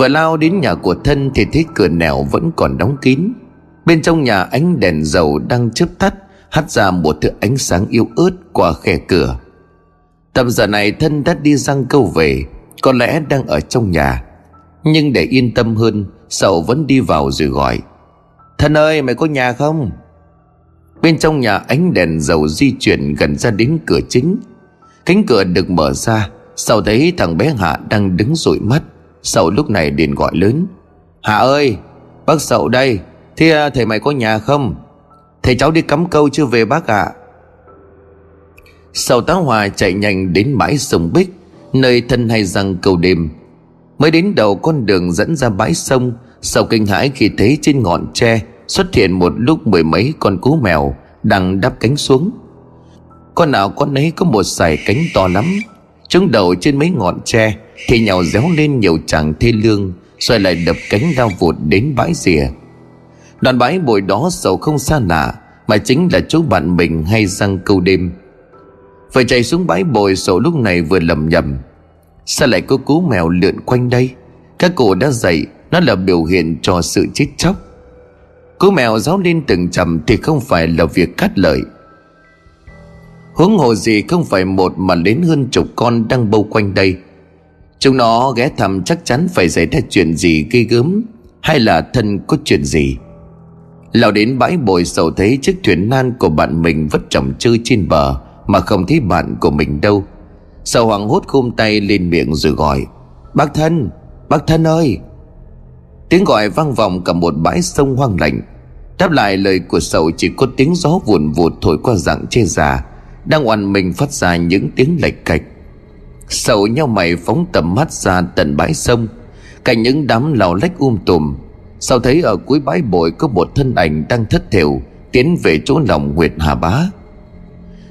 Vừa lao đến nhà của thân Thì thấy cửa nẻo vẫn còn đóng kín. Bên trong nhà ánh đèn dầu đang chớp tắt, Hắt ra một thứ ánh sáng yếu ớt qua khe cửa. Tầm giờ này thân đã đi răng câu về, Có lẽ đang ở trong nhà. Nhưng để yên tâm hơn, Sậu vẫn đi vào rồi gọi. Thân ơi, mày có nhà không? Bên trong nhà ánh đèn dầu di chuyển gần ra đến cửa chính. Cánh cửa được mở ra Sau thấy thằng bé Hạ đang đứng dụi mắt. Sậu lúc này liền gọi lớn. Hà ơi, Bác Sậu đây, Thế à, thầy mày có nhà không? Thầy cháu đi cắm câu chưa về bác ạ? À? Sậu tá hòa chạy nhanh đến bãi sông Bích, Nơi thân hay răng cầu đêm. Mới đến đầu con đường dẫn ra bãi sông, Sậu kinh hãi khi thấy trên ngọn tre Xuất hiện một lúc mười mấy con cú mèo Đang đắp cánh xuống. Con nào con ấy có một sải cánh to lắm Chúng đầu trên mấy ngọn tre, Thì nhào réo lên nhiều chàng thê lương Xoay lại đập cánh lao vụt đến bãi rìa. Đoạn bãi bồi đó sầu không xa lạ, Mà chính là chú bạn mình hay răng câu đêm. Phải chạy xuống bãi bồi sầu lúc này vừa lầm nhầm. Sao lại có cú mèo lượn quanh đây? Các cụ đã dạy, Nó là biểu hiện cho sự chết chóc. Cú mèo giáo lên từng chầm Thì không phải là việc cắt lợi Huống hồ gì không phải một Mà đến hơn chục con đang bâu quanh đây. Chúng nó ghé thăm chắc chắn phải xảy ra chuyện gì gây gớm Hay là thân có chuyện gì. Lão đến bãi bồi sầu thấy chiếc thuyền nan của bạn mình vất chồng chư trên bờ Mà không thấy bạn của mình đâu. Sầu hoàng hốt khum tay lên miệng rồi gọi Bác thân, bác thân ơi! Tiếng gọi vang vọng cả một bãi sông hoang lạnh. Đáp lại lời của sầu chỉ có tiếng gió vùn vụt thổi qua dạng che già. Đang oằn mình phát ra những tiếng lệch cạch. Sầu nhau mày phóng tầm mắt ra tận bãi sông. Cạnh những đám lào lách um tùm. Sau thấy ở cuối bãi bồi có một thân ảnh đang thất thểu, Tiến về chỗ lòng huyệt Hà Bá?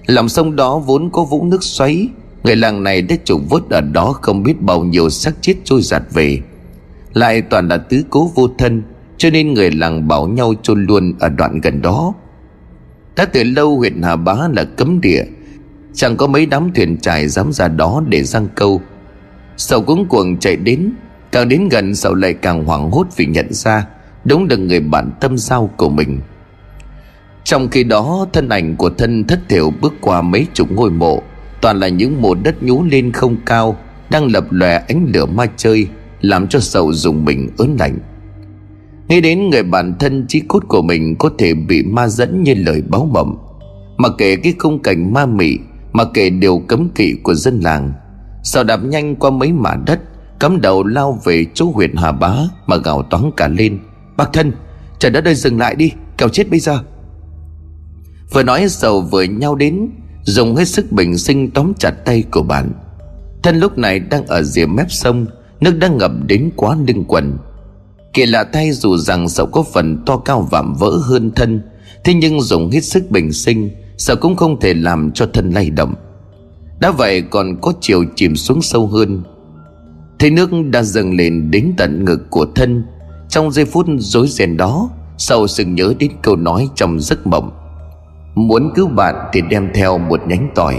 Lòng sông đó vốn có vũng nước xoáy. Người làng này đã trục vớt ở đó không biết bao nhiêu xác chết trôi giạt về. Lại toàn là tứ cố vô thân, Cho nên người làng bảo nhau chôn luôn ở đoạn gần đó. Đã từ lâu huyện Hà Bá là cấm địa. Chẳng có mấy đám thuyền trài dám ra đó để răng câu. Sầu cuống cuồng chạy đến, Càng đến gần sầu lại càng hoảng hốt vì nhận ra Đúng là người bạn tâm giao của mình. Trong khi đó, thân ảnh của thân thất thiểu bước qua mấy chục ngôi mộ, Toàn là những mộ đất nhú lên không cao, Đang lập lòe ánh lửa ma chơi, Làm cho sầu dùng mình ớn lạnh. Nghĩ đến người bản thân chí cốt của mình Có thể bị ma dẫn như lời báo mộng. Mà kể cái khung cảnh ma mị, Mà kể điều cấm kỵ của dân làng. Sao đạp nhanh qua mấy mả đất, Cắm đầu lao về chỗ huyện Hà Bá Mà gào toán cả lên. Bác thân, Trời đất ơi, dừng lại đi Kéo chết bây giờ. Vừa nói sầu vừa nhau đến, Dùng hết sức bình sinh tóm chặt tay của bạn. Thân lúc này đang ở rìa mép sông, Nước đang ngập đến quá lưng quần. Kỳ lạ thay dù rằng sậu có phần to cao vạm vỡ hơn thân, Thế nhưng dùng hết sức bình sinh, Sậu cũng không thể làm cho thân lay động. Đã vậy còn có chiều chìm xuống sâu hơn. Thế nước đã dâng lên đến tận ngực của thân. Trong giây phút rối ren đó, Sậu sừng nhớ đến câu nói trong giấc mộng, Muốn cứu bạn thì đem theo một nhánh tỏi.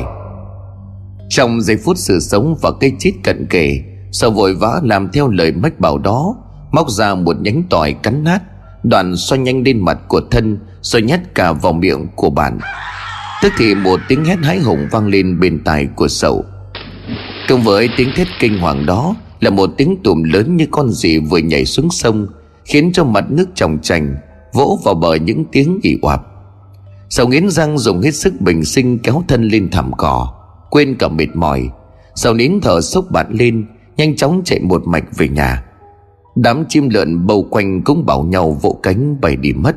Trong giây phút sự sống và cây chết cận kề, Sậu vội vã làm theo lời mách bảo đó Móc ra một nhánh tỏi cắn nát Đoàn xoay nhanh lên mặt của thân, Rồi nhét cả vào miệng của bạn. Tức thì một tiếng hét hái hùng vang lên bên tai của sậu. Cùng với tiếng thét kinh hoàng đó, Là một tiếng tùm lớn như con gì vừa nhảy xuống sông, Khiến cho mặt nước tròng trành Vỗ vào bờ những tiếng ỉ oạp. Sậu nghiến răng dùng hết sức bình sinh kéo thân lên thảm cỏ, Quên cả mệt mỏi. Sậu nín thở sốc bạn lên, Nhanh chóng chạy một mạch về nhà. Đám chim lợn bầu quanh cũng bảo nhau vỗ cánh bay đi mất.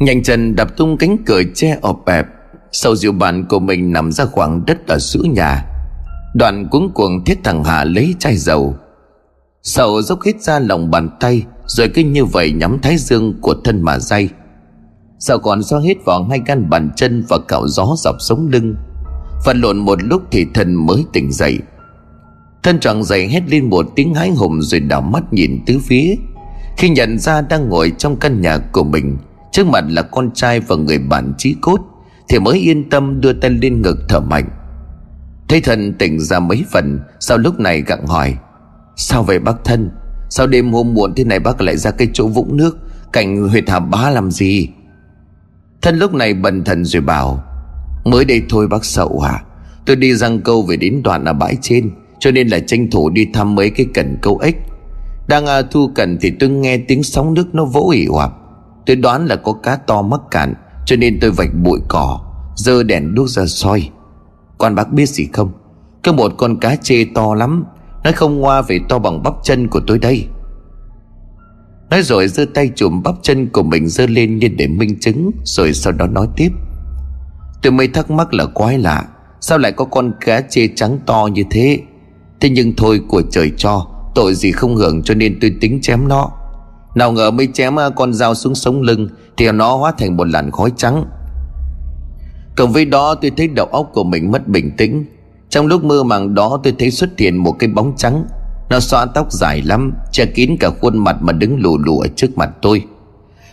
Nhanh chân đập tung cánh cửa che ọp ẹp. Sau dịu bàn của mình nằm ra khoảng đất ở giữa nhà. Đoạn cuống cuồng thiết thằng Hà lấy chai dầu. Sầu dốc hết ra lòng bàn tay, Rồi cứ như vậy nhắm thái dương của thân mà day sầu còn xoa hết vào hai gan bàn chân Và cạo gió dọc sống lưng. Phần lộn một lúc thì thân mới tỉnh dậy. Thân tròn dậy hét lên một tiếng hái hùng Rồi đảo mắt nhìn tứ phía. Khi nhận ra đang ngồi trong căn nhà của mình, Trước mặt là con trai và người bạn trí cốt, Thì mới yên tâm đưa tay lên ngực thở mạnh. Thấy thần tỉnh ra mấy phần, Sau lúc này gặng hỏi, Sao vậy bác thân? Sao đêm hôm muộn thế này bác lại ra cái chỗ vũng nước Cạnh huyệt hà bá làm gì? Thân lúc này bần thần rồi bảo, Mới đây thôi bác sậu à Tôi đi răng câu về đến đoạn ở bãi trên. Cho nên là tranh thủ đi thăm mấy cái cần câu ếch. Đang à, thu cần thì tôi nghe tiếng sóng nước nó vỗ ỉ hoạp Tôi đoán là có cá to mắc cạn Cho nên tôi vạch bụi cỏ Dơ đèn đuốc ra soi. Con bác biết gì không? Cứ một con cá chê to lắm Nó không ngoa về to bằng bắp chân của tôi đây. Nói rồi giơ tay chùm bắp chân của mình giơ lên như để minh chứng Rồi sau đó nói tiếp. Tôi mới thắc mắc là quái lạ Sao lại có con cá chê trắng to như thế? Thế nhưng thôi của trời cho, Tội gì không hưởng cho nên tôi tính chém nó. Nào ngờ mới chém à, con dao xuống sống lưng, Thì nó hóa thành một làn khói trắng. Cộng với đó, tôi thấy đầu óc của mình mất bình tĩnh. Trong lúc mơ màng đó, tôi thấy xuất hiện một cái bóng trắng. Nó xóa tóc dài lắm, Che kín cả khuôn mặt mà đứng lù lù ở trước mặt tôi.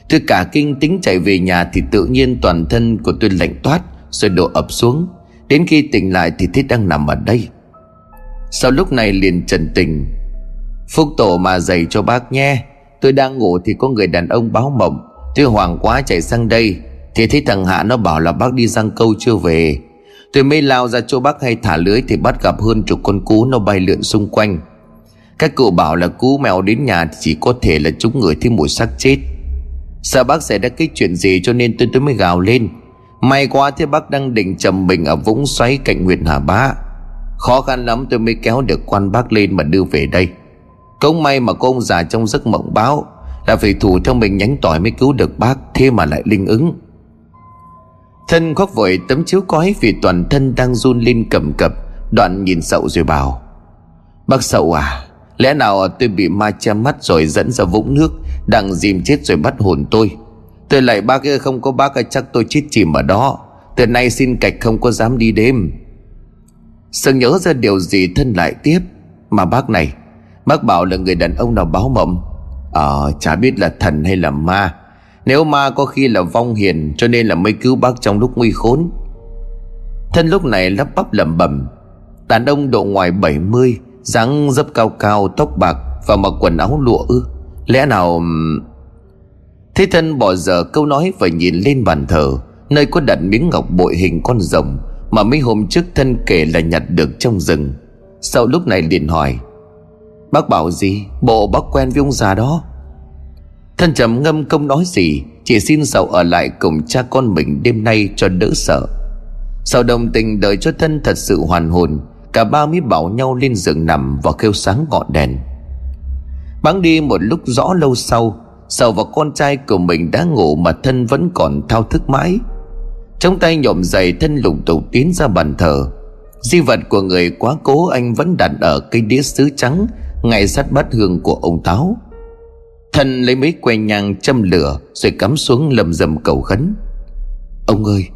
Tôi cả kinh tính chạy về nhà Thì tự nhiên toàn thân của tôi lạnh toát, Rồi đổ ập xuống. Đến khi tỉnh lại thì thấy đang nằm ở đây. Sau lúc này liền trần tình. Phúc tổ mà dạy cho bác nhé, Tôi đang ngủ thì có người đàn ông báo mộng. Tôi hoảng quá chạy sang đây, Thì thấy thằng Hạ nó bảo là bác đi răng câu chưa về. Tôi mới lao ra chỗ bác hay thả lưới Thì bắt gặp hơn chục con cú nó bay lượn xung quanh. Các cụ bảo là cú mèo đến nhà Thì chỉ có thể là chúng người thấy mùi xác chết. Sợ bác xảy ra cái chuyện gì cho nên tôi tôi mới gào lên. May quá thế bác đang định trầm mình ở vũng xoáy cạnh huyện Hà Bá. Khó khăn lắm tôi mới kéo được quan bác lên mà đưa về đây. Cũng may mà có ông già trong giấc mộng báo Là phải thủ theo mình nhánh tỏi mới cứu được bác, Thế mà lại linh ứng. Thân khoác vội, tấm chiếu cói Vì toàn thân đang run lên cầm cập, Đoạn nhìn sậu rồi bảo, Bác sậu à Lẽ nào tôi bị ma che mắt rồi dẫn ra vũng nước, Đang dìm chết rồi bắt hồn tôi? Tôi lại bác ơi không có bác chắc tôi chết chìm ở đó. Từ nay xin cạch không có dám đi đêm. Sương nhớ ra điều gì thân lại tiếp? Mà bác này, Bác bảo là người đàn ông nào báo mộng. Ờ chả biết là thần hay là ma. Nếu ma có khi là vong hiền, Cho nên là mới cứu bác trong lúc nguy khốn. Thân lúc này lắp bắp lẩm bẩm. Đàn ông độ ngoài 70 dáng dấp cao cao, tóc bạc Và mặc quần áo lụa ư. Lẽ nào Thế thân bỏ giờ câu nói và nhìn lên bàn thờ, Nơi có đặt miếng ngọc bội hình con rồng mà mấy hôm trước thân kể là nhặt được trong rừng. Sau lúc này liền hỏi, Bác bảo gì? Bộ bác quen với ông già đó. Thân trầm ngâm không nói gì, Chỉ xin sầu ở lại cùng cha con mình đêm nay cho đỡ sợ. Sau đồng tình đợi cho thân thật sự hoàn hồn, Cả ba mới bảo nhau lên giường nằm và kêu sáng ngọn đèn. Bắn đi một lúc rõ lâu sau, Sầu và con trai của mình đã ngủ mà thân vẫn còn thao thức mãi. Trong tay nhộm dày thân lùng tục tiến ra bàn thờ. Di vật của người quá cố anh vẫn đặt ở cây đĩa sứ trắng, Ngay sát bát hương của ông Táo Thân lấy mấy que nhang châm lửa Rồi cắm xuống lầm rầm cầu khấn. Ông ơi,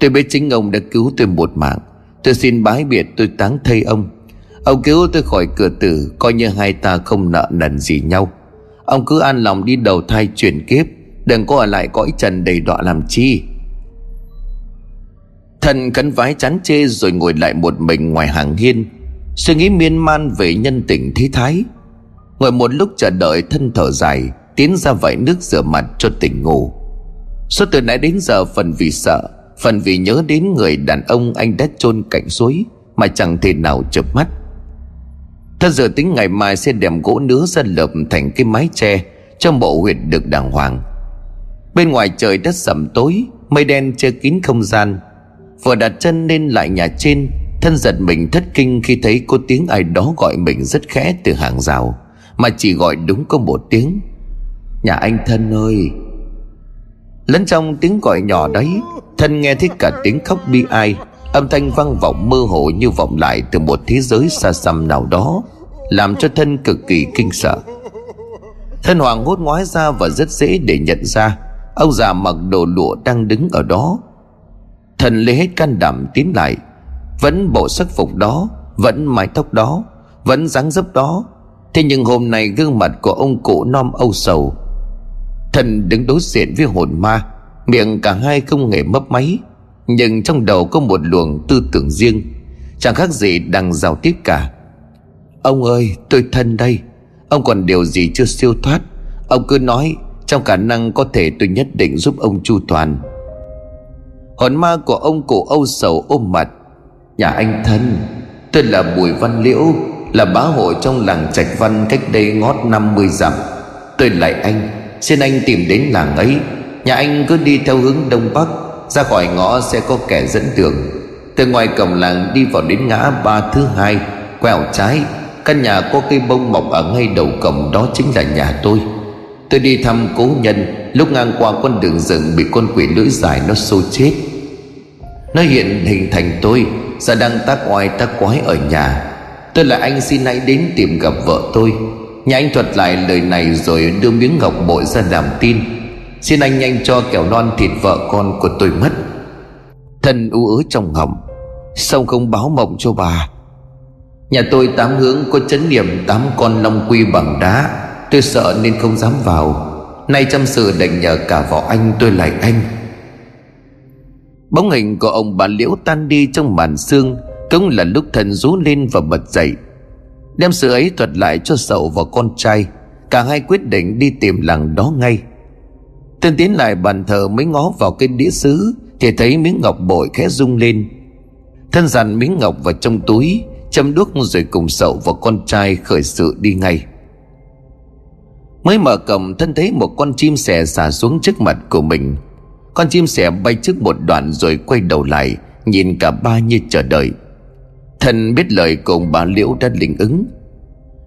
Tôi biết chính ông đã cứu tôi một mạng. Tôi xin bái biệt, tôi táng thây ông. Ông cứu tôi khỏi cửa tử, Coi như hai ta không nợ nần gì nhau. Ông cứ an lòng đi đầu thai chuyển kiếp, Đừng có ở lại cõi trần đầy đọa làm chi. Thần cấn vái chán chê rồi ngồi lại một mình ngoài hàng hiên, Suy nghĩ miên man về nhân tình thế thái. Ngồi một lúc chờ đợi thân thở dài, Tiến ra vải nước rửa mặt cho tỉnh ngủ. Suốt từ nãy đến giờ phần vì sợ, Phần vì nhớ đến người đàn ông anh đã chôn cạnh suối Mà chẳng thể nào chợp mắt. Thân giờ tính ngày mai sẽ đem gỗ nứa ra lợp thành cái mái tre Cho bộ huyệt được đàng hoàng. Bên ngoài trời đất sầm tối, Mây đen che kín không gian. Vừa đặt chân lên lại nhà trên, Thân giật mình thất kinh khi thấy có tiếng ai đó gọi mình rất khẽ từ hàng rào, Mà chỉ gọi đúng có một tiếng. Nhà anh thân ơi! Lẫn trong tiếng gọi nhỏ đấy, Thân nghe thấy cả tiếng khóc bi ai, Âm thanh vang vọng mơ hồ như vọng lại Từ một thế giới xa xăm nào đó, Làm cho thân cực kỳ kinh sợ. Thân hoàng hốt ngoái ra và rất dễ để nhận ra, Ông già mặc đồ lụa đang đứng ở đó Thần lấy hết can đảm tiến lại. Vẫn bộ sắc phục đó, Vẫn mái tóc đó, Vẫn dáng dấp đó. Thế nhưng hôm nay gương mặt của ông cụ non âu sầu. Thần đứng đối diện với hồn ma, Miệng cả hai không hề mấp máy. Nhưng trong đầu có một luồng tư tưởng riêng, Chẳng khác gì đang giao tiếp cả. Ông ơi, tôi thân đây. Ông còn điều gì chưa siêu thoát? Ông cứ nói, Trong khả năng có thể tôi nhất định giúp ông chu toàn. Hồn ma của ông cụ âu sầu ôm mặt. Nhà anh thân Tôi là Bùi Văn Liễu, Là bá hộ trong làng Trạch Văn cách đây ngót 50 dặm. Tôi lại anh, Xin anh tìm đến làng ấy. Nhà anh cứ đi theo hướng đông bắc, Ra khỏi ngõ sẽ có kẻ dẫn đường. Từ ngoài cổng làng đi vào đến ngã ba thứ hai, Quẹo trái, Căn nhà có cây bông mọc ở ngay đầu cổng Đó chính là nhà tôi. Tôi đi thăm cố nhân Lúc ngang qua con đường rừng Bị con quỷ lưỡi dài nó xô chết. Nó hiện hình thành tôi, Giờ đang tác oai tác quái ở nhà. Tôi là anh xin hãy đến tìm gặp vợ tôi. Nhà anh thuật lại lời này Rồi đưa miếng ngọc bội ra làm tin. Xin anh nhanh cho kẻo non thịt vợ con của tôi mất. Thân u ớ trong họng Xong không báo mộng cho bà? Nhà tôi tám hướng có chấn niệm tám con long quy bằng đá. Tôi sợ nên không dám vào. Nay chăm sự đành nhờ cả vào anh tôi lại anh. Bóng hình của ông bà liễu tan đi trong màn sương, Cũng là lúc thần rú lên và bật dậy. Đem sự ấy thuật lại cho sậu và con trai, Cả hai quyết định đi tìm làng đó ngay. Tên tiến lại bàn thờ mới ngó vào cái đĩa sứ Thì thấy miếng ngọc bội khẽ rung lên. Thân dàn miếng ngọc vào trong túi, Châm đuốc rồi cùng sậu và con trai khởi sự đi ngay. Mới mở cổng, thân thấy một con chim sẻ xả xuống trước mặt của mình. Con chim sẻ bay trước một đoạn rồi quay đầu lại, Nhìn cả ba như chờ đợi. Thần biết lời cùng bà Liễu đã linh ứng.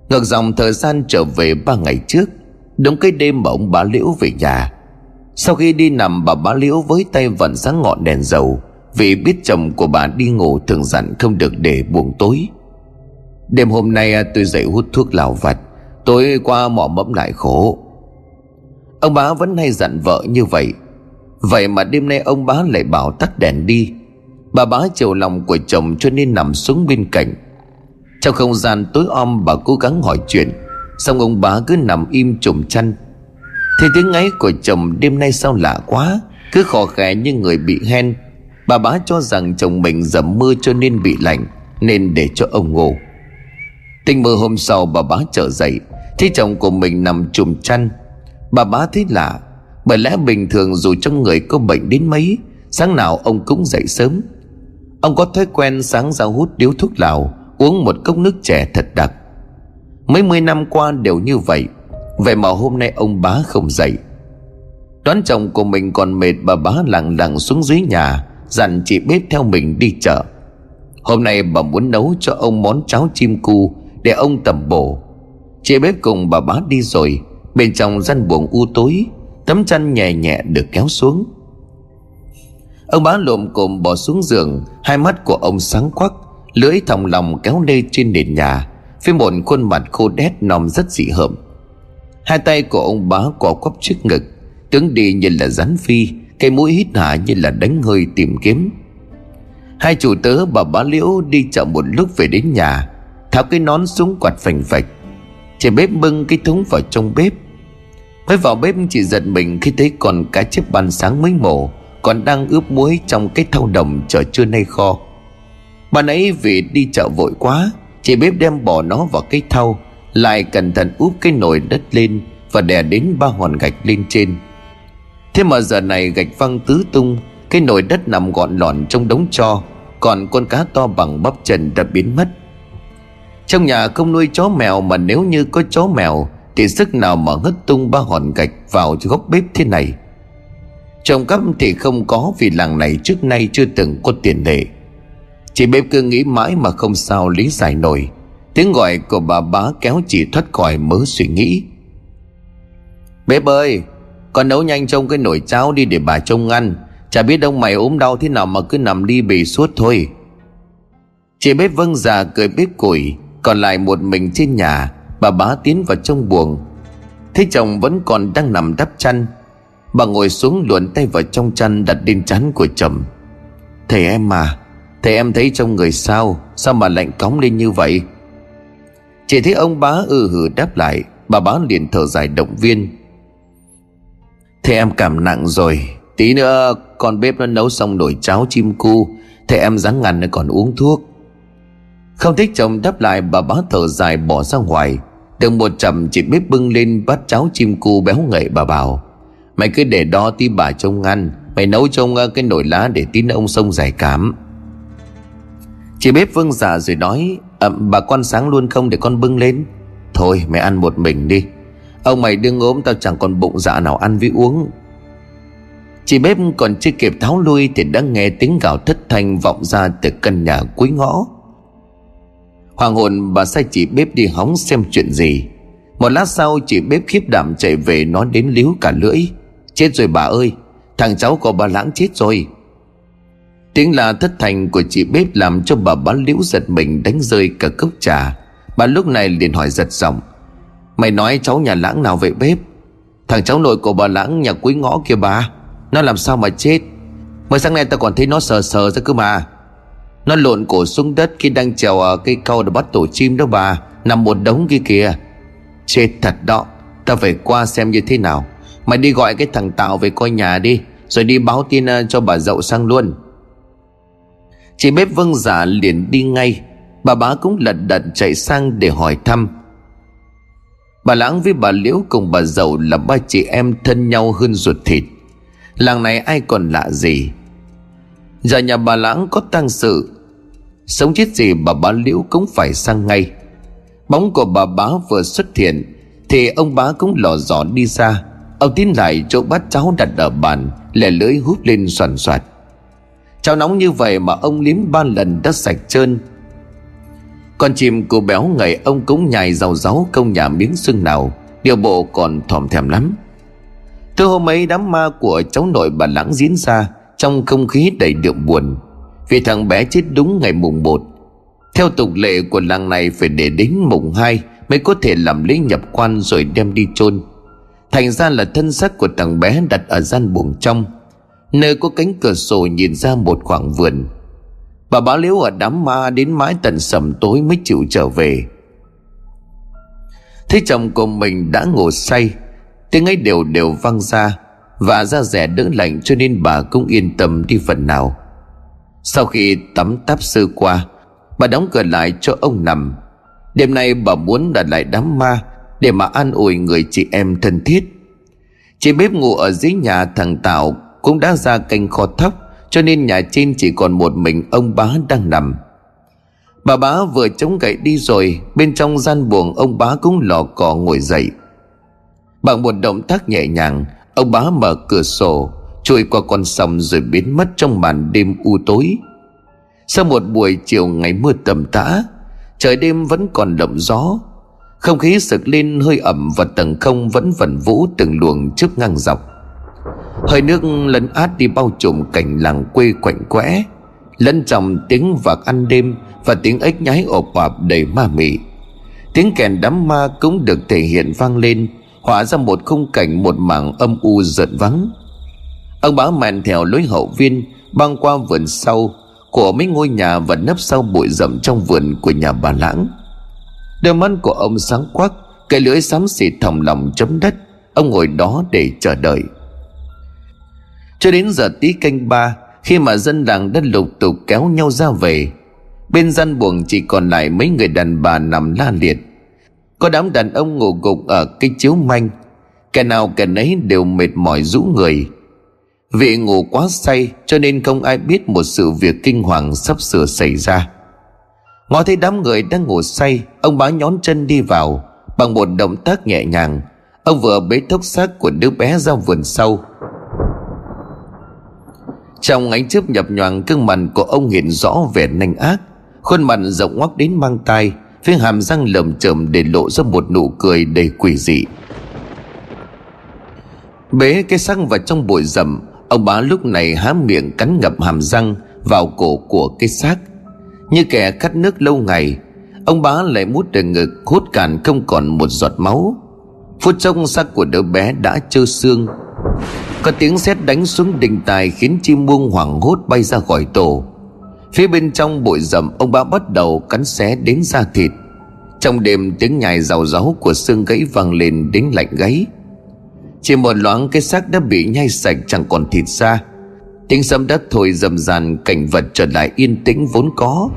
Ngược dòng thời gian trở về ba ngày trước, Đúng cái đêm mà ông bà Liễu về nhà. Sau khi đi nằm, bà bá Liễu với tay vẫn sáng ngọn đèn dầu, Vì biết chồng của bà đi ngủ thường dặn không được để buồn tối. Đêm hôm nay, tôi dậy hút thuốc lào vặt. Tối qua mỏ mẫm lại khổ. Ông bá vẫn hay dặn vợ như vậy. Vậy mà đêm nay ông bá lại bảo tắt đèn đi. Bà bá chiều lòng của chồng cho nên nằm xuống bên cạnh. Trong không gian tối om, bà cố gắng hỏi chuyện. Xong ông bá cứ nằm im trùm chăn. Thì tiếng ấy của chồng đêm nay sao lạ quá? Cứ khò khè như người bị hen. Bà bá cho rằng chồng mình dầm mưa cho nên bị lạnh, Nên để cho ông ngủ. Tình mơ hôm sau bà bá trở dậy. Thấy chồng của mình nằm trùm chăn. Bà bá thấy lạ, Bởi lẽ bình thường dù trong người có bệnh đến mấy, Sáng nào ông cũng dậy sớm. Ông có thói quen sáng ra hút điếu thuốc lào, Uống một cốc nước chè thật đặc. Mấy mươi năm qua đều như vậy Vậy mà hôm nay ông bá không dậy. Đoán chồng của mình còn mệt, Bà bá lặng lặng xuống dưới nhà, Dặn chị bếp theo mình đi chợ. Hôm nay bà muốn nấu cho ông món cháo chim cu Để ông tầm bổ. Chị bếp cùng bà bá đi rồi, Bên trong gian buồng u tối, Tấm chăn nhẹ nhẹ được kéo xuống. Ông bá lộm cồm bỏ xuống giường, Hai mắt của ông sáng quắc, Lưỡi thòng lòng kéo lê trên nền nhà, phía một khuôn mặt khô đét nòm rất dị hợm. Hai tay của ông bá cỏ quắp trước ngực, Tướng đi như là rắn phi, Cái mũi hít hả như là đánh hơi tìm kiếm. Hai chủ tớ bà bá liễu đi chợ một lúc về đến nhà, Tháo cái nón xuống quạt phành phạch. Chị bếp bưng cái thúng vào trong bếp. Mới vào bếp, chị giật mình khi thấy còn cá chép bàn sáng mới mổ, Còn đang ướp muối trong cái thau đồng chờ trưa nay kho. Bạn ấy vì đi chợ vội quá, Chị bếp đem bỏ nó vào cái thau, Lại cẩn thận úp cái nồi đất lên Và đè đến ba hòn gạch lên trên. Thế mà giờ này gạch văng tứ tung, Cái nồi đất nằm gọn lọn trong đống cho Còn con cá to bằng bắp trần đã biến mất trong nhà không nuôi chó mèo mà nếu như có chó mèo, Thì sức nào mà hất tung ba hòn gạch vào góc bếp thế này? Trồng cắp thì không có vì làng này trước nay chưa từng có tiền lệ. Chị bếp cứ nghĩ mãi mà không sao lý giải nổi. Tiếng gọi của bà bá kéo chị thoát khỏi mớ suy nghĩ. Bếp ơi, Con nấu nhanh trong cái nồi cháo đi để bà trông ăn. Chả biết ông mày ốm đau thế nào mà cứ nằm đi bì suốt thôi. Chị bếp vâng già cười bếp củi còn lại một mình trên nhà, Bà bá tiến vào trong buồng. Thấy chồng vẫn còn đang nằm đắp chăn, Bà ngồi xuống luồn tay vào trong chăn đặt lên chắn của chồng. Thầy em mà Thầy em thấy trong người sao? Sao mà lạnh cóng lên như vậy? Chỉ thấy ông bá ừ hử đáp lại, Bà bá liền thở dài động viên. Thầy em cảm nặng rồi, Tí nữa con bếp nó nấu xong nồi cháo chim cu, Thầy em ráng ngăn còn uống thuốc. Không thích chồng đáp lại bà bá thở dài bỏ ra ngoài. Được một chậm chị bếp bưng lên bát cháo chim cu béo ngậy bà bảo Mày cứ để đó tí bà trông ăn. Mày nấu trông ờ, cái nồi lá để tí ông sông giải cảm. Chị bếp vâng dạ rồi nói à, Bà con sáng luôn không để con bưng lên. Thôi mày ăn một mình đi. Ông mày đương ốm tao chẳng còn bụng dạ nào ăn với uống. Chị bếp còn chưa kịp tháo lui Thì đã nghe tiếng gào thất thanh vọng ra từ căn nhà cuối ngõ. Hoàng hồn bà sai chị bếp đi hóng xem chuyện gì. Một lát sau, chị bếp khiếp đảm chạy về nói đến líu cả lưỡi. Chết rồi bà ơi, Thằng cháu của bà lãng chết rồi. Tiếng là thất thành của chị bếp làm cho bà bán liễu giật mình đánh rơi cả cốc trà. Bà lúc này liền hỏi giật giọng, Mày nói cháu nhà lãng nào vậy bếp? Thằng cháu nội của bà lãng nhà cuối ngõ kia bà, Nó làm sao mà chết? Mới sáng nay tao còn thấy nó sờ sờ ra cơ mà. Nó lộn cổ xuống đất khi đang trèo ở cây cau để bắt tổ chim đó bà, Nằm một đống kia kìa. Chết thật đó, ta phải qua xem như thế nào. Mày đi gọi cái thằng Tạo về coi nhà đi, Rồi đi báo tin ờ, cho bà dậu sang luôn. Chị bếp vâng giả liền đi ngay. Bà bá cũng lật đật chạy sang để hỏi thăm. Bà Lãng với bà Liễu cùng bà Dậu là ba chị em thân nhau hơn ruột thịt. Làng này ai còn lạ gì? Giờ nhà bà Lãng có tang sự. Sống chết gì bà bá Liễu cũng phải sang ngay. Bóng của bà bá vừa xuất hiện, Thì ông bá cũng lò dò đi ra. Ông tiến lại chỗ bát cháo đặt ở bàn, Lẻ lưỡi hút lên soàn soạt. Cháo nóng như vậy mà ông liếm ba lần đã sạch trơn. Con chim cô béo ngày ông cũng nhài rau ráu công nhà miếng xương nào, Điều bộ còn thòm thèm lắm. Từ hôm ấy đám ma của cháu nội bà lãng diễn ra trong không khí đầy đượm buồn, Vì thằng bé chết đúng ngày mùng 1 Theo tục lệ của làng này phải để đến mùng 2 Mới có thể làm lễ nhập quan rồi đem đi chôn. Thành ra là thân xác của thằng bé đặt ở gian buồng trong, Nơi có cánh cửa sổ nhìn ra một khoảng vườn. Bà báo liếu ở đám ma đến mãi tận sầm tối mới chịu trở về. Thấy chồng của mình đã ngủ say, Tiếng ấy đều đều vang ra. Và da rẻ đỡ lạnh cho nên bà cũng yên tâm đi phần nào. Sau khi tắm táp sơ qua, Bà đóng cửa lại cho ông nằm. Đêm nay bà muốn đặt lại đám ma Để mà an ủi người chị em thân thiết. Chị bếp ngủ ở dưới nhà thằng Tạo cũng đã ra canh kho thóc, cho nên nhà trên chỉ còn một mình ông bá đang nằm. Bà bá vừa chống gậy đi rồi, bên trong gian buồng ông bá cũng lò cò ngồi dậy. Bằng một động tác nhẹ nhàng ông bá mở cửa sổ, trôi qua con sông rồi biến mất trong màn đêm u tối. Sau một buổi chiều ngày mưa tầm tã, trời đêm vẫn còn đậm gió. Không khí sực lên hơi ẩm và tầng không vẫn vẩn vũ từng luồng trước ngang dọc. Hơi nước lấn át đi bao trùm cảnh làng quê quạnh quẽ, lẫn trong tiếng vạc ăn đêm và tiếng ếch nhái ộp ạp đầy ma mị. Tiếng kèn đám ma cũng được thể hiện vang lên họa ra một khung cảnh, một mảng âm u giận vắng. Ông bá mèn theo lối hậu viên, băng qua vườn sau, của mấy ngôi nhà và nấp sau bụi rậm trong vườn của nhà bà lãng. Đôi mắt của ông sáng quắc, cái lưỡi xám xịt thòng lòng chấm đất. Ông ngồi đó để chờ đợi. Cho đến giờ tí canh ba, Khi mà dân làng đã lục tục kéo nhau ra về, Bên gian buồng chỉ còn lại mấy người đàn bà nằm la liệt. Có đám đàn ông ngủ gục ở cái chiếu manh. Kẻ nào kẻ nấy đều mệt mỏi rũ người. Vì ngủ quá say cho nên không ai biết một sự việc kinh hoàng sắp sửa xảy ra. Ngó thấy đám người đang ngủ say, Ông bá nhón chân đi vào, Bằng một động tác nhẹ nhàng. Ông vừa bế thốc xác của đứa bé ra vườn sau. Trong ánh chớp nhập nhoàng, gương mặt của ông hiện rõ vẻ nanh ác. Khuôn mặt rộng ngoắc đến mang tai. Phía hàm răng lầm chởm để lộ ra một nụ cười đầy quỷ dị. Bế cái xăng vào trong bụi rậm, Ông bá lúc này há miệng cắn ngập hàm răng Vào cổ của cái xác. Như kẻ cắt nước lâu ngày, Ông bá lại mút từ ngực Hút cạn không còn một giọt máu. Phút trong xác của đứa bé đã trơ xương. Có tiếng sét đánh xuống đình tài Khiến chim muông hoảng hốt bay ra khỏi tổ. Phía bên trong bụi rậm, Ông bá bắt đầu cắn xé đến da thịt. Trong đêm, tiếng nhài rào ráu Của xương gãy vang lên đến lạnh gáy. Chỉ một loáng cái xác đã bị nhai sạch Chẳng còn thịt ra. Tiếng sấm đất thổi rầm ràn, Cảnh vật trở lại yên tĩnh vốn có.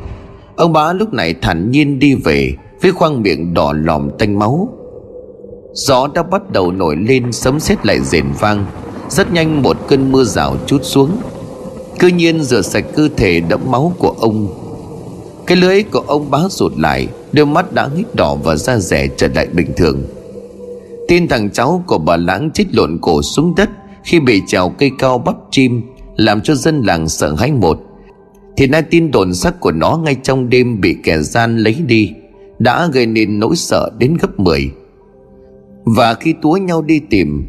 Ông bá lúc này thản nhiên đi về Với khoang miệng đỏ lòm tanh máu. Gió đã bắt đầu nổi lên, Sấm sét lại rền vang. Rất nhanh một cơn mưa rào chút xuống. Cứ nhiên rửa sạch cơ thể đẫm máu của ông. Cái lưới của ông bá rụt lại, Đôi mắt đã hít đỏ và da rẻ trở lại bình thường. Tin thằng cháu của bà lãng chết lộn cổ xuống đất Khi bị trèo cây cao bắp chim, Làm cho dân làng sợ hãi một. Thì nay tin đồn sắc của nó ngay trong đêm bị kẻ gian lấy đi, Đã gây nên nỗi sợ đến gấp 10 Và khi túa nhau đi tìm,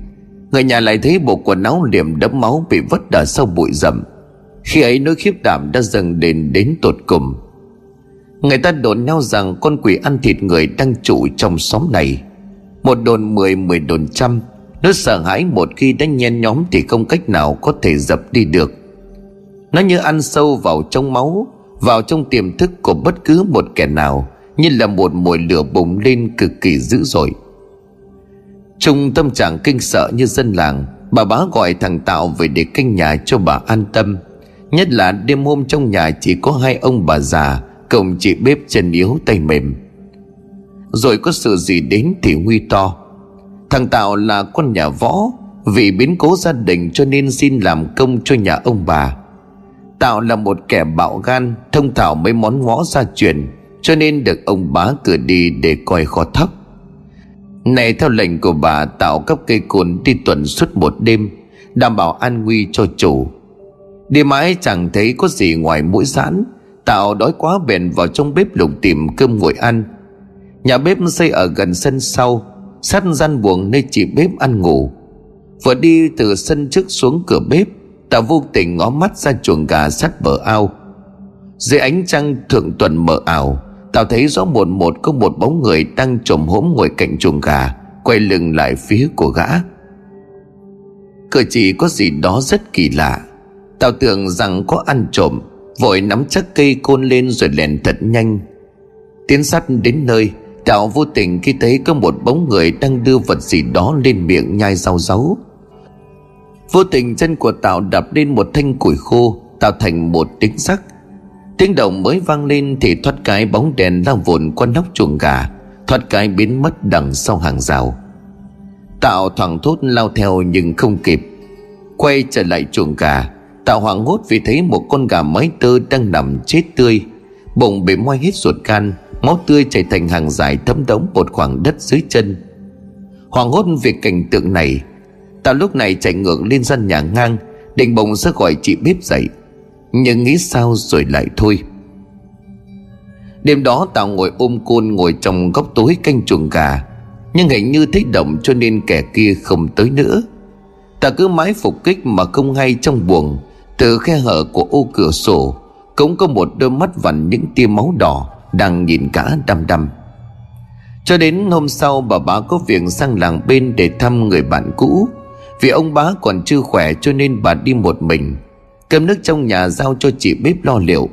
Người nhà lại thấy bộ quần áo liềm đẫm máu bị vứt ở sau bụi rậm. Khi ấy nỗi khiếp đảm đã dần đến đến tột cùng. Người ta đồn nhau rằng con quỷ ăn thịt người đang trụ trong xóm này. Một đồn mười, mười đồn trăm. Nó sợ hãi một khi đã nhen nhóm thì không cách nào có thể dập đi được. Nó như ăn sâu vào trong máu Vào trong tiềm thức của bất cứ một kẻ nào Như là một mùi lửa bùng lên cực kỳ dữ dội. Trong tâm trạng kinh sợ như dân làng Bà bá gọi thằng Tạo về để canh nhà cho bà an tâm. Nhất là đêm hôm trong nhà chỉ có hai ông bà già, Cộng chị bếp chân yếu tay mềm. Rồi có sự gì đến thì nguy to. Thằng Tạo là con nhà võ, Vì biến cố gia đình cho nên xin làm công cho nhà ông bà. Tạo là một kẻ bạo gan, Thông thạo mấy món võ gia truyền, Cho nên được ông bá cử đi để coi kho thóc. Này, theo lệnh của bà, Tạo cấp cây cồn đi tuần suốt một đêm, Đảm bảo an nguy cho chủ. Đi mãi chẳng thấy có gì ngoài mũi sẵn Tạo đói quá bèn vào trong bếp lục tìm cơm nguội ăn. Nhà bếp xây ở gần sân sau, Sát gian buồng nơi chị bếp ăn ngủ. Vừa đi từ sân trước xuống cửa bếp Tạo vô tình ngó mắt ra chuồng gà sát bờ ao. Dưới ánh trăng thượng tuần mờ ảo Tạo thấy rõ một một có một bóng người đang trồm hốm ngồi cạnh chuồng gà, Quay lưng lại phía của gã. Cử chỉ có gì đó rất kỳ lạ. Tao tưởng rằng có ăn trộm, Vội nắm chắc cây côn lên rồi lèn thật nhanh. Tiến sát đến nơi, Đạo vô tình khi thấy có một bóng người Đang đưa vật gì đó lên miệng nhai rau ráu Vô tình chân của Tạo đạp lên một thanh củi khô, Tạo thành một tiếng sắc Tiếng động mới vang lên Thì thoát cái bóng đèn lao vụn qua nóc chuồng gà, Thoát cái biến mất đằng sau hàng rào. Tạo thoảng thốt lao theo nhưng không kịp, Quay trở lại chuồng gà. Tạo hoảng hốt vì thấy một con gà mái tơ đang nằm chết tươi. Bụng bị moi hết ruột gan, Máu tươi chảy thành hàng dài thấm đống một khoảng đất dưới chân. Hoảng hốt vì cảnh tượng này Tạo lúc này chạy ngược lên gian nhà ngang, Định bụng sẽ gọi chị bếp dậy, Nhưng nghĩ sao rồi lại thôi. Đêm đó Tạo ngồi ôm côn ngồi trong góc tối canh chuồng gà, Nhưng hình như thích động cho nên kẻ kia không tới nữa. Ta cứ mãi phục kích mà không hay trong buồng từ khe hở của ô cửa sổ, Cũng có một đôi mắt vằn những tia máu đỏ Đang nhìn cả đăm đăm. Cho đến hôm sau, bà bá có việc sang làng bên để thăm người bạn cũ. Vì ông bá còn chưa khỏe cho nên bà đi một mình, Cơm nước trong nhà giao cho chị bếp lo liệu.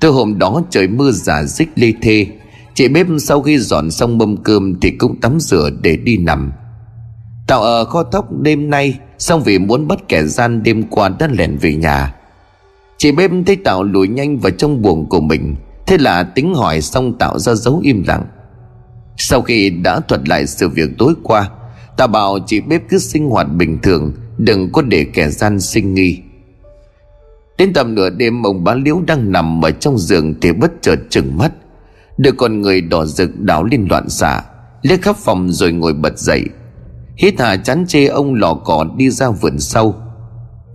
Từ hôm đó trời mưa giả dích lê thê, Chị bếp sau khi dọn xong mâm cơm Thì cũng tắm rửa để đi nằm. Tạo ở kho thóc đêm nay Xong vì muốn bắt kẻ gian đêm qua đã lẻn về nhà? Chị bếp thấy Tạo lùi nhanh vào trong buồng của mình, Thế là tính hỏi xong Tạo ra dấu im lặng. Sau khi đã thuật lại sự việc tối qua, Tạo bảo chị bếp cứ sinh hoạt bình thường, Đừng có để kẻ gian sinh nghi. Đến tầm nửa đêm, ông bá liễu đang nằm ở trong giường Thì bất chợt chừng mắt. Được con người đỏ rực đảo lên loạn xạ Lê khắp phòng rồi ngồi bật dậy. Hít hà chán chê ông lò cỏ đi ra vườn sau.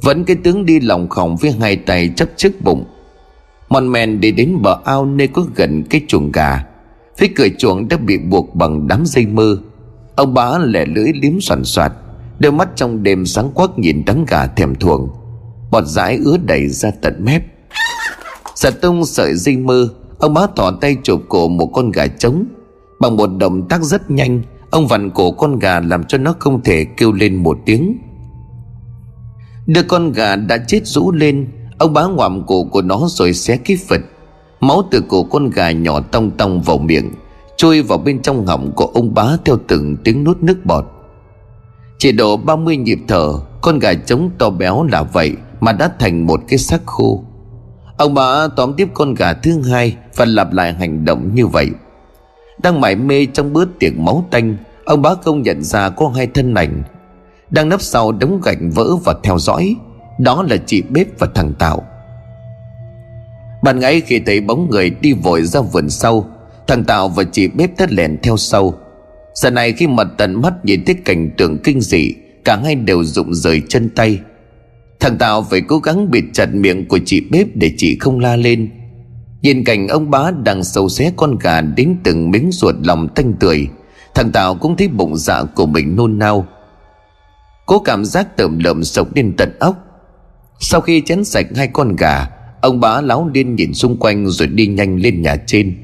Vẫn cái tướng đi lòng khòng với hai tay chấp trước bụng. Mòn men để đến bờ ao nơi có gần cái chuồng gà. Phía cửa chuồng đã bị buộc bằng đám dây mơ. Ông bá lẻ lưỡi liếm soàn soạt, Đôi mắt trong đêm sáng quắc nhìn đám gà thèm thuồng. Bọt dãi ứa đầy ra tận mép. Giật tung sợi dây mơ, Ông bá thỏ tay chụp cổ một con gà trống Bằng một động tác rất nhanh. Ông vặn cổ con gà làm cho nó không thể kêu lên một tiếng. Đưa con gà đã chết rũ lên, Ông bá ngoạm cổ của nó rồi xé cái phật Máu từ cổ con gà nhỏ tong tong vào miệng, Trôi vào bên trong họng của ông bá theo từng tiếng nuốt nước bọt. Chỉ độ 30 nhịp thở, Con gà trống to béo là vậy Mà đã thành một cái xác khô. Ông bá tóm tiếp con gà thứ hai Và lặp lại hành động như vậy. Đang mải mê trong bữa tiệc máu tanh, Ông bá công nhận ra có hai thân ảnh. Đang nấp sau đống gạch vỡ và theo dõi, Đó là chị bếp và thằng Tạo. Bạn ấy khi thấy bóng người đi vội ra vườn sau, Thằng Tạo và chị bếp thất lèn theo sau. Giờ này khi mặt tận mắt nhìn thấy cảnh tượng kinh dị, Cả hai đều rụng rời chân tay. Thằng Tạo phải cố gắng bịt chặt miệng của chị bếp để chị không la lên. Nhìn cảnh ông bá đang sâu xé con gà đến từng miếng ruột lòng tanh tươi, Thằng tào cũng thấy bụng dạ của mình nôn nao. Cố cảm giác tởm lợm sộc lên tận ốc Sau khi chén sạch hai con gà, Ông bá láo điên nhìn xung quanh rồi đi nhanh lên nhà trên.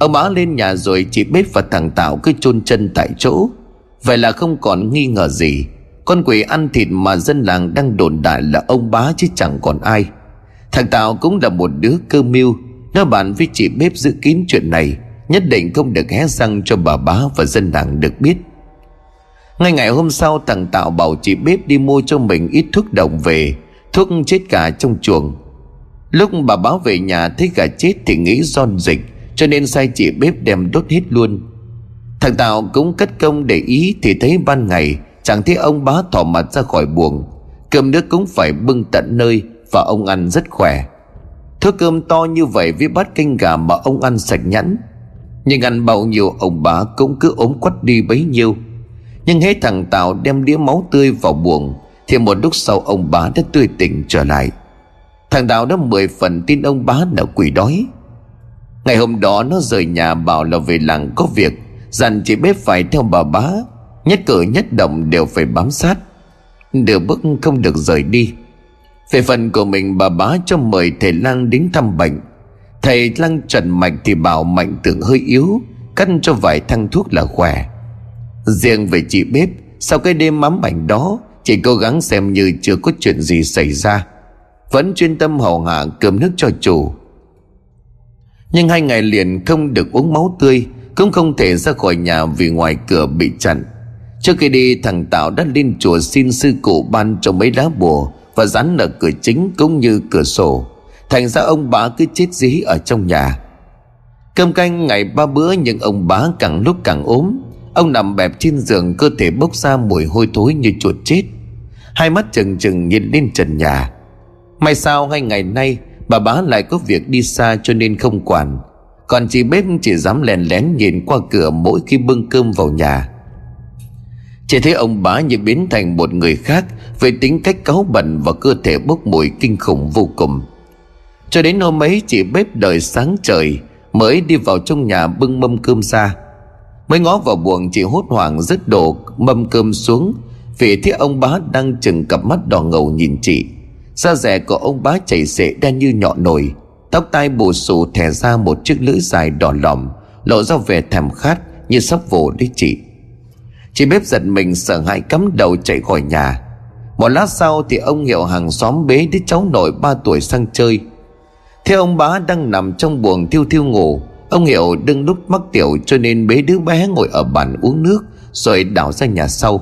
Ông bá lên nhà rồi chị bếp và thằng tào cứ chôn chân tại chỗ. Vậy là không còn nghi ngờ gì, Con quỷ ăn thịt mà dân làng đang đồn đại là ông bá chứ chẳng còn ai. Thằng Tạo cũng là một đứa cơ mưu. Nó bàn với chị bếp giữ kín chuyện này, Nhất định không được hé răng cho bà bá và dân làng được biết. Ngay ngày hôm sau, thằng Tạo bảo chị bếp đi mua cho mình ít thuốc đồng về, Thuốc chết gà trong chuồng. Lúc bà báo về nhà thấy gà chết thì nghĩ do dịch Cho nên sai chị bếp đem đốt hết luôn. Thằng Tạo cũng cất công để ý Thì thấy ban ngày, Chẳng thấy ông bá thỏ mặt ra khỏi buồng. Cơm nước cũng phải bưng tận nơi và ông ăn rất khỏe. Thứ cơm to như vậy với bát canh gà mà ông ăn sạch nhẵn. Nhưng ăn bao nhiêu ông bá cũng cứ ốm quắt đi bấy nhiêu. Nhưng hết thằng tào đem đĩa máu tươi vào buồng, Thì một lúc sau ông bá đã tươi tỉnh trở lại. Thằng tào đã mười phần tin ông bá là quỷ đói. Ngày hôm đó nó rời nhà bảo là về làng có việc, Dặn chị bếp phải theo bà bá, Nhất cử nhất động đều phải bám sát. Nửa bước không được rời đi. Về phần của mình, bà bá cho mời thầy lang đến thăm bệnh. Thầy lang trần mạch thì bảo mạnh tưởng hơi yếu, Cắt cho vài thăng thuốc là khỏe. Riêng về chị bếp, Sau cái đêm mắm ảnh đó, Chị cố gắng xem như chưa có chuyện gì xảy ra. Vẫn chuyên tâm hầu hạ cơm nước cho chủ. Nhưng hai ngày liền không được uống máu tươi, Cũng không thể ra khỏi nhà vì ngoài cửa bị chặn. Trước khi đi, thằng Tạo đã lên chùa xin sư cụ ban cho mấy lá bùa. Và dán ở cửa chính cũng như cửa sổ. Thành ra ông bá cứ chết dí ở trong nhà. Cơm canh ngày ba bữa nhưng ông bá càng lúc càng ốm. Ông nằm bẹp trên giường, cơ thể bốc ra mùi hôi thối như chuột chết. Hai mắt trừng trừng nhìn lên trần nhà. May sao hai ngày nay, Bà bá lại có việc đi xa cho nên không quản. Còn chị bếp chỉ dám lèn lén nhìn qua cửa mỗi khi bưng cơm vào nhà chỉ thấy ông bá như biến thành một người khác Về tính cách cáu bẩn và cơ thể bốc mùi kinh khủng vô cùng. Cho đến hôm ấy, chị bếp đợi sáng trời Mới đi vào trong nhà bưng mâm cơm ra. Mới ngó vào buồng, chị hốt hoảng rứt đổ mâm cơm xuống, Vì thấy ông bá đang chừng cặp mắt đỏ ngầu nhìn chị. Da rẻ của ông bá chảy xệ đen như nhọ nồi, Tóc tai bù xù thè ra một chiếc lưỡi dài đỏ lòm, Lộ ra vẻ thèm khát như sắp vồ đấy chị. Chị bếp giật mình sợ hãi cắm đầu chạy khỏi nhà. Một lát sau thì ông hiệu hàng xóm bế đứa cháu nội 3 tuổi sang chơi. Theo ông bá đang nằm trong buồng thiêu thiêu ngủ, Ông Hiệu đừng lúc mắc tiểu cho nên bế đứa bé ngồi ở bàn uống nước Rồi đảo ra nhà sau.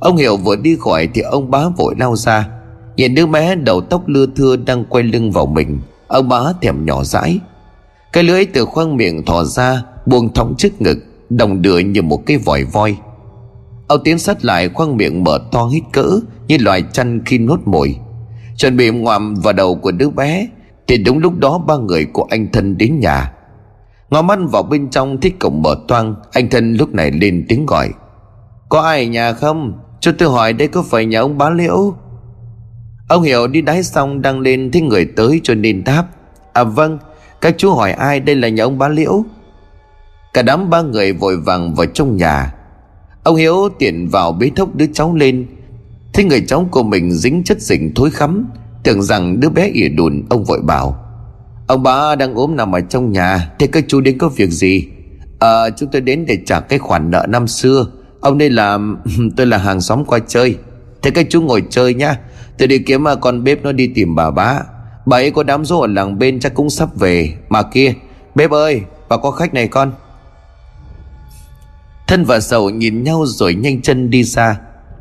Ông Hiệu vừa đi khỏi thì ông bá vội lao ra. Nhìn đứa bé đầu tóc lưa thưa đang quay lưng vào mình, Ông bá thèm nhỏ dãi. Cái lưỡi từ khoang miệng thò ra, Buông thõng trước ngực, Đồng đưa như một cái vòi voi. Ông tiến sát lại khoang miệng mở to hít cỡ, Như loài chăn khi nuốt mồi. Chuẩn bị ngoạm vào đầu của đứa bé, Thì đúng lúc đó ba người của anh thân đến nhà. Ngó mắt vào bên trong thích cổng mở toang, Anh thân lúc này lên tiếng gọi. Có ai ở nhà không? Cho tôi hỏi đây có phải nhà ông bá liễu? Ông hiểu đi đáy xong đang lên thấy người tới cho nên đáp. À vâng Các chú hỏi ai đây là nhà ông bá liễu? Cả đám ba người vội vàng vào trong nhà. Ông Hiếu tiện vào bế thốc đứa cháu lên. Thấy người cháu của mình dính chất dịch thối khắm, Tưởng rằng đứa bé ỉa đùn, Ông vội bảo. Ông bà đang ốm nằm ở trong nhà, Thế các chú đến có việc gì? À chúng tôi đến để trả cái khoản nợ năm xưa. Ông đây là, Tôi là hàng xóm qua chơi. Thế các chú ngồi chơi nhá. Tôi đi kiếm à, con bếp nó đi tìm bà bá. Bà ấy có đám rỗ ở làng bên chắc cũng sắp về. Mà kia, Bếp ơi, bà có khách này con. Thân và sầu nhìn nhau rồi nhanh chân đi xa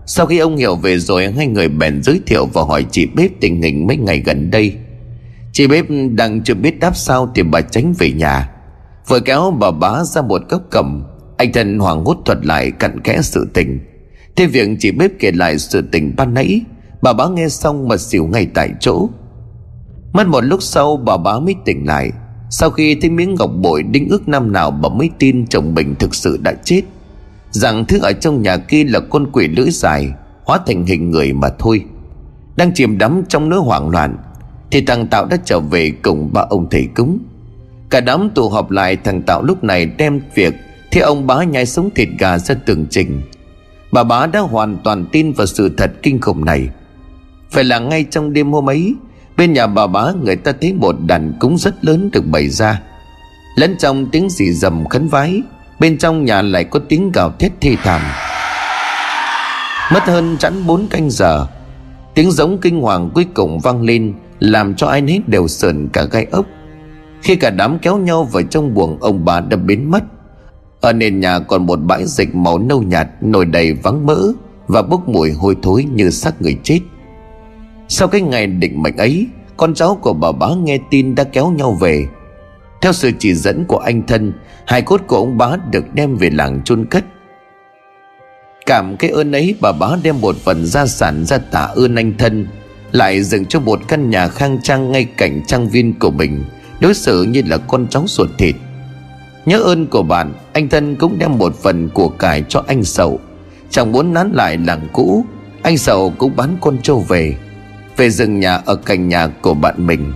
Sau khi ông hiểu về rồi, Hai người bèn giới thiệu và hỏi chị bếp tình hình mấy ngày gần đây. Chị bếp đang chưa biết đáp sao Thì bà tránh về nhà. Vừa kéo bà bá ra một góc cầm. Anh thân hoàng hốt thuật lại, cặn kẽ sự tình. Thế việc chị bếp kể lại sự tình ban nãy, Bà bá nghe xong mà xỉu ngay tại chỗ. Mất một lúc sau, bà bá mới tỉnh lại. Sau khi thấy miếng ngọc bội đinh ước năm nào, bà mới tin chồng mình thực sự đã chết. Rằng thứ ở trong nhà kia là con quỷ lưỡi dài, Hóa thành hình người mà thôi. Đang chìm đắm trong nỗi hoảng loạn, Thì thằng Tạo đã trở về cùng ba ông thầy cúng. Cả đám tụ họp lại, thằng Tạo lúc này đem việc Thì ông bá nhai sống thịt gà ra tường trình. Bà bá đã hoàn toàn tin vào sự thật kinh khủng này. Phải là ngay trong đêm hôm ấy, Bên nhà bà bá người ta thấy một đàn cúng rất lớn được bày ra. Lẫn trong tiếng rì rầm khấn vái Bên trong nhà lại có tiếng gào thét thê thảm. Mất hơn chẵn bốn canh giờ, Tiếng giống kinh hoàng cuối cùng vang lên, Làm cho ai nấy đều sờn cả gai ốc. Khi cả đám kéo nhau vào trong buồng, Ông bà đã biến mất. Ở nền nhà còn một bãi dịch màu nâu nhạt, Nổi đầy vắng mỡ Và bốc mùi hôi thối như xác người chết. Sau cái ngày định mệnh ấy, Con cháu của bà bá nghe tin đã kéo nhau về. Theo sự chỉ dẫn của anh thân Hai cốt của ông bá được đem về làng chôn cất. Cảm cái ơn ấy, bà bá đem một phần gia sản ra tạ ơn anh thân, Lại dựng cho một căn nhà khang trang ngay cạnh trang viên của mình, Đối xử như là con cháu ruột thịt. Nhớ ơn của bạn, Anh thân cũng đem một phần của cải cho anh sậu Chẳng muốn nán lại làng cũ, Anh sậu cũng bán con trâu về Về dựng nhà ở cạnh nhà của bạn mình.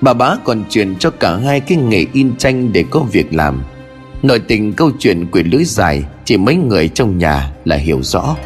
Bà bá còn truyền cho cả hai cái nghề in tranh để có việc làm. Nội tình câu chuyện quỷ lưới dài, Chỉ mấy người trong nhà là hiểu rõ.